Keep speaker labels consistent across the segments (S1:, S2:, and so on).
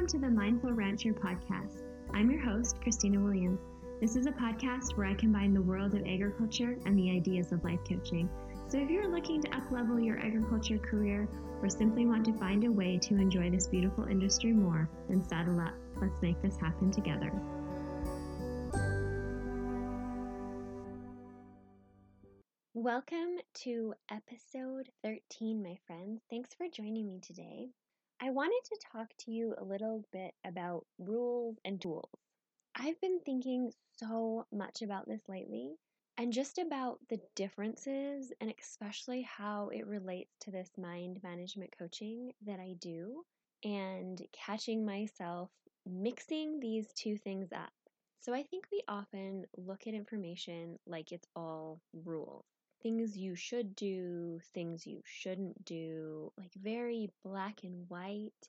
S1: Welcome to the Mindful Rancher podcast. I'm your host, Christina Williams. This is a podcast where I combine the world of agriculture and the ideas of life coaching. So if you're looking to uplevel your agriculture career or simply want to find a way to enjoy this beautiful industry more, then saddle up. Let's make this happen together. Welcome to episode 13, my friends. Thanks for joining me today. I wanted to talk to you a little bit about rules and tools. I've been thinking so much about this lately and just about the differences and especially how it relates to this mind management coaching that I do and catching myself mixing these two things up. So I think we often look at information like it's all rules things you should do, things you shouldn't do, like very black and white.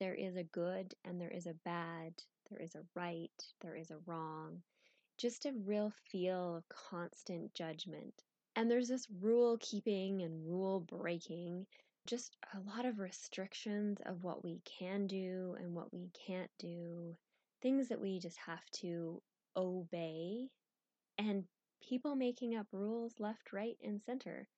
S1: There is a good and there is a bad, there is a right, there is a wrong. Just a real feel of constant judgment. And there's this rule keeping and rule breaking, just a lot of restrictions of what we can do and what we can't do, things that we just have to obey and people making up rules left, right, and center.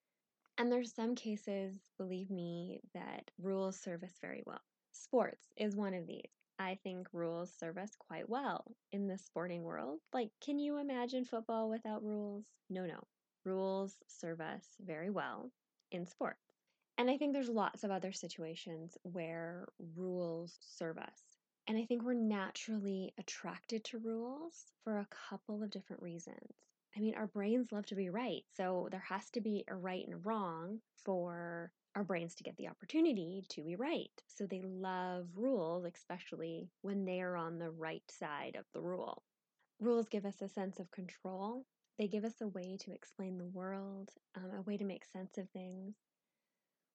S1: And there's some cases, believe me, that rules serve us very well. Sports is one of these. I think rules serve us quite well in the sporting world. Like, can you imagine football without rules? No, no. Rules serve us very well in sports. And I think there's lots of other situations where rules serve us. And I think we're naturally attracted to rules for a couple of different reasons. I mean, our brains love to be right. So there has to be a right and wrong for our brains to get the opportunity to be right. So they love rules, especially when they are on the right side of the rule. Rules give us a sense of control. They give us a way to explain the world, um, a way to make sense of things.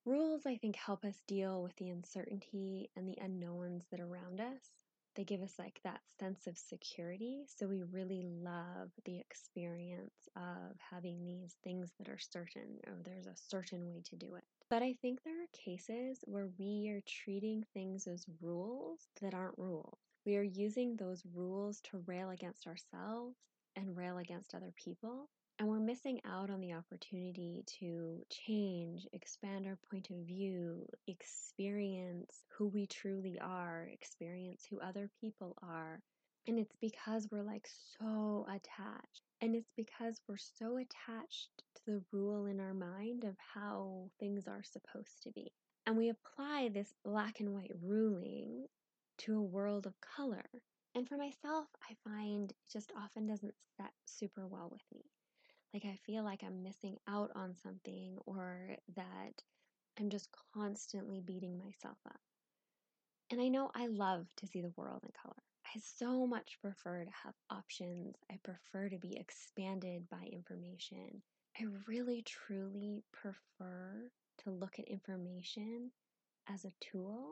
S1: Rules, I think, help us deal with the uncertainty and the unknowns that are around us they give us like that sense of security. So we really love the experience of having these things that are certain, or there's a certain way to do it. But I think there are cases where we are treating things as rules that aren't rules. We are using those rules to rail against ourselves and rail against other people. And we're missing out on the opportunity to change, expand our point of view, experience who we truly are, experience who other people are. And it's because we're like so attached. And it's because we're so attached to the rule in our mind of how things are supposed to be. And we apply this black and white ruling to a world of color. And for myself, I find it just often doesn't set super well with me like I feel like I'm missing out on something or that I'm just constantly beating myself up. And I know I love to see the world in color. I so much prefer to have options. I prefer to be expanded by information. I really, truly prefer to look at information as a tool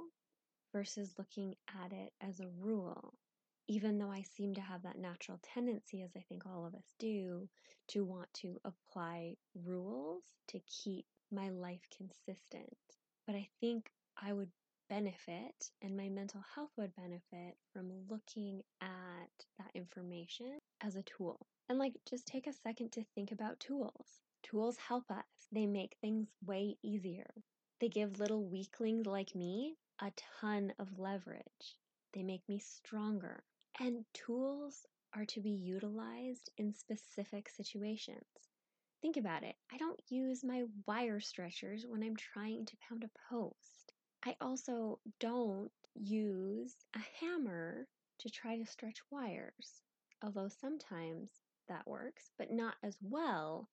S1: versus looking at it as a rule even though I seem to have that natural tendency, as I think all of us do, to want to apply rules to keep my life consistent. But I think I would benefit and my mental health would benefit from looking at that information as a tool. And like, just take a second to think about tools. Tools help us, they make things way easier. They give little weaklings like me a ton of leverage. They make me stronger. And tools are to be utilized in specific situations. Think about it. I don't use my wire stretchers when I'm trying to pound a post. I also don't use a hammer to try to stretch wires, although sometimes that works, but not as well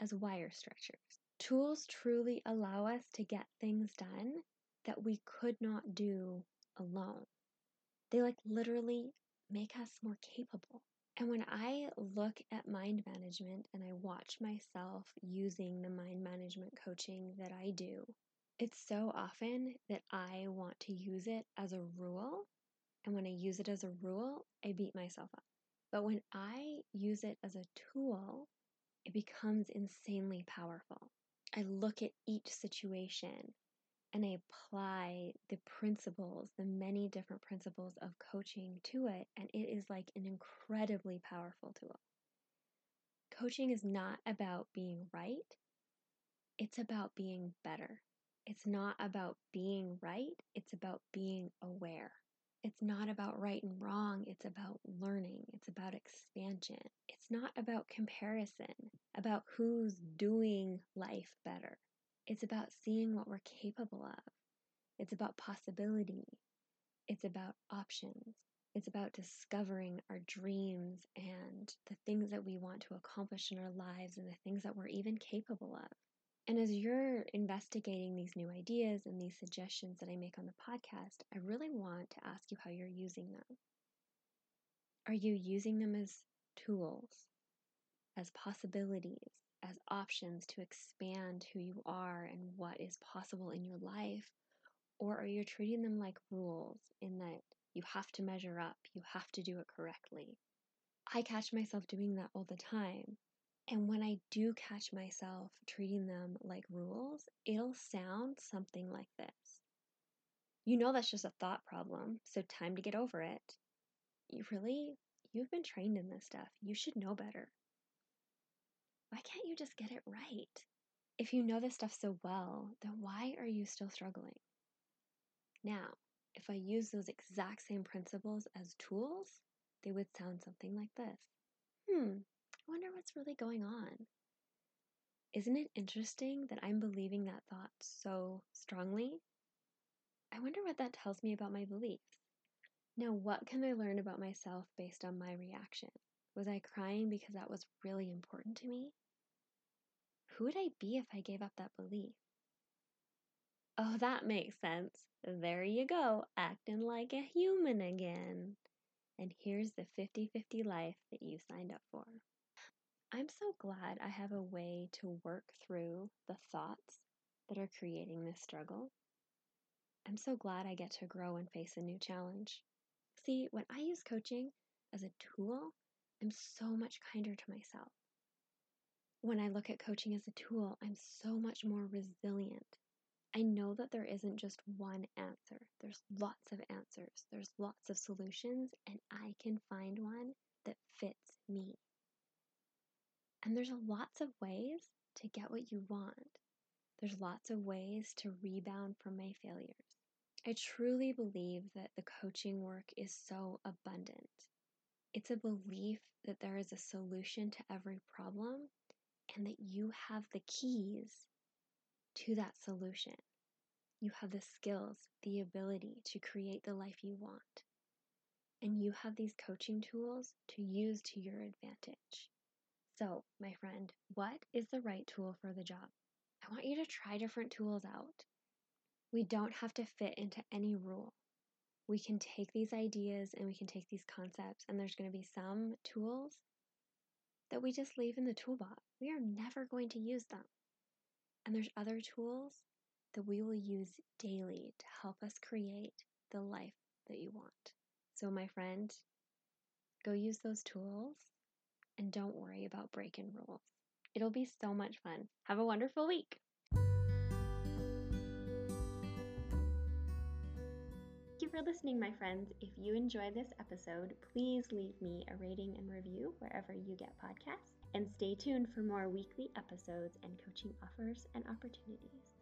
S1: as wire stretchers. Tools truly allow us to get things done that we could not do alone. They like literally make us more capable. And when I look at mind management and I watch myself using the mind management coaching that I do, it's so often that I want to use it as a rule. And when I use it as a rule, I beat myself up. But when I use it as a tool, it becomes insanely powerful. I look at each situation and I apply the principles, the many different principles of coaching to it, and it is like an incredibly powerful tool. Coaching is not about being right, it's about being better. It's not about being right, it's about being aware. It's not about right and wrong, it's about learning, it's about expansion. It's not about comparison, about who's doing life better. It's about seeing what we're capable of. It's about possibility. It's about options. It's about discovering our dreams and the things that we want to accomplish in our lives and the things that we're even capable of. And as you're investigating these new ideas and these suggestions that I make on the podcast, I really want to ask you how you're using them. Are you using them as tools, as possibilities, as options to expand who you are and what is possible in your life? Or are you treating them like rules in that you have to measure up, you have to do it correctly? I catch myself doing that all the time. And when I do catch myself treating them like rules, it'll sound something like this. You know that's just a thought problem, so time to get over it. You really, you've been trained in this stuff. You should know better. Why can't you just get it right? If you know this stuff so well, then why are you still struggling? Now, if I use those exact same principles as tools, they would sound something like this. Hmm, I wonder what's really going on. Isn't it interesting that I'm believing that thought so strongly? I wonder what that tells me about my beliefs. Now, what can I learn about myself based on my reaction? Was I crying because that was really important to me? Who would I be if I gave up that belief? Oh, that makes sense. There you go, acting like a human again. And here's the 50 50 life that you signed up for. I'm so glad I have a way to work through the thoughts that are creating this struggle. I'm so glad I get to grow and face a new challenge. See, when I use coaching as a tool, I'm so much kinder to myself. When I look at coaching as a tool, I'm so much more resilient. I know that there isn't just one answer. There's lots of answers. There's lots of solutions, and I can find one that fits me. And there's lots of ways to get what you want. There's lots of ways to rebound from my failures. I truly believe that the coaching work is so abundant. It's a belief that there is a solution to every problem and that you have the keys to that solution. You have the skills, the ability to create the life you want. And you have these coaching tools to use to your advantage. So, my friend, what is the right tool for the job? I want you to try different tools out. We don't have to fit into any rule. We can take these ideas and we can take these concepts, and there's going to be some tools that we just leave in the toolbox. We are never going to use them. And there's other tools that we will use daily to help us create the life that you want. So, my friend, go use those tools and don't worry about breaking rules. It'll be so much fun. Have a wonderful week. For listening, my friends. If you enjoy this episode, please leave me a rating and review wherever you get podcasts. And stay tuned for more weekly episodes and coaching offers and opportunities.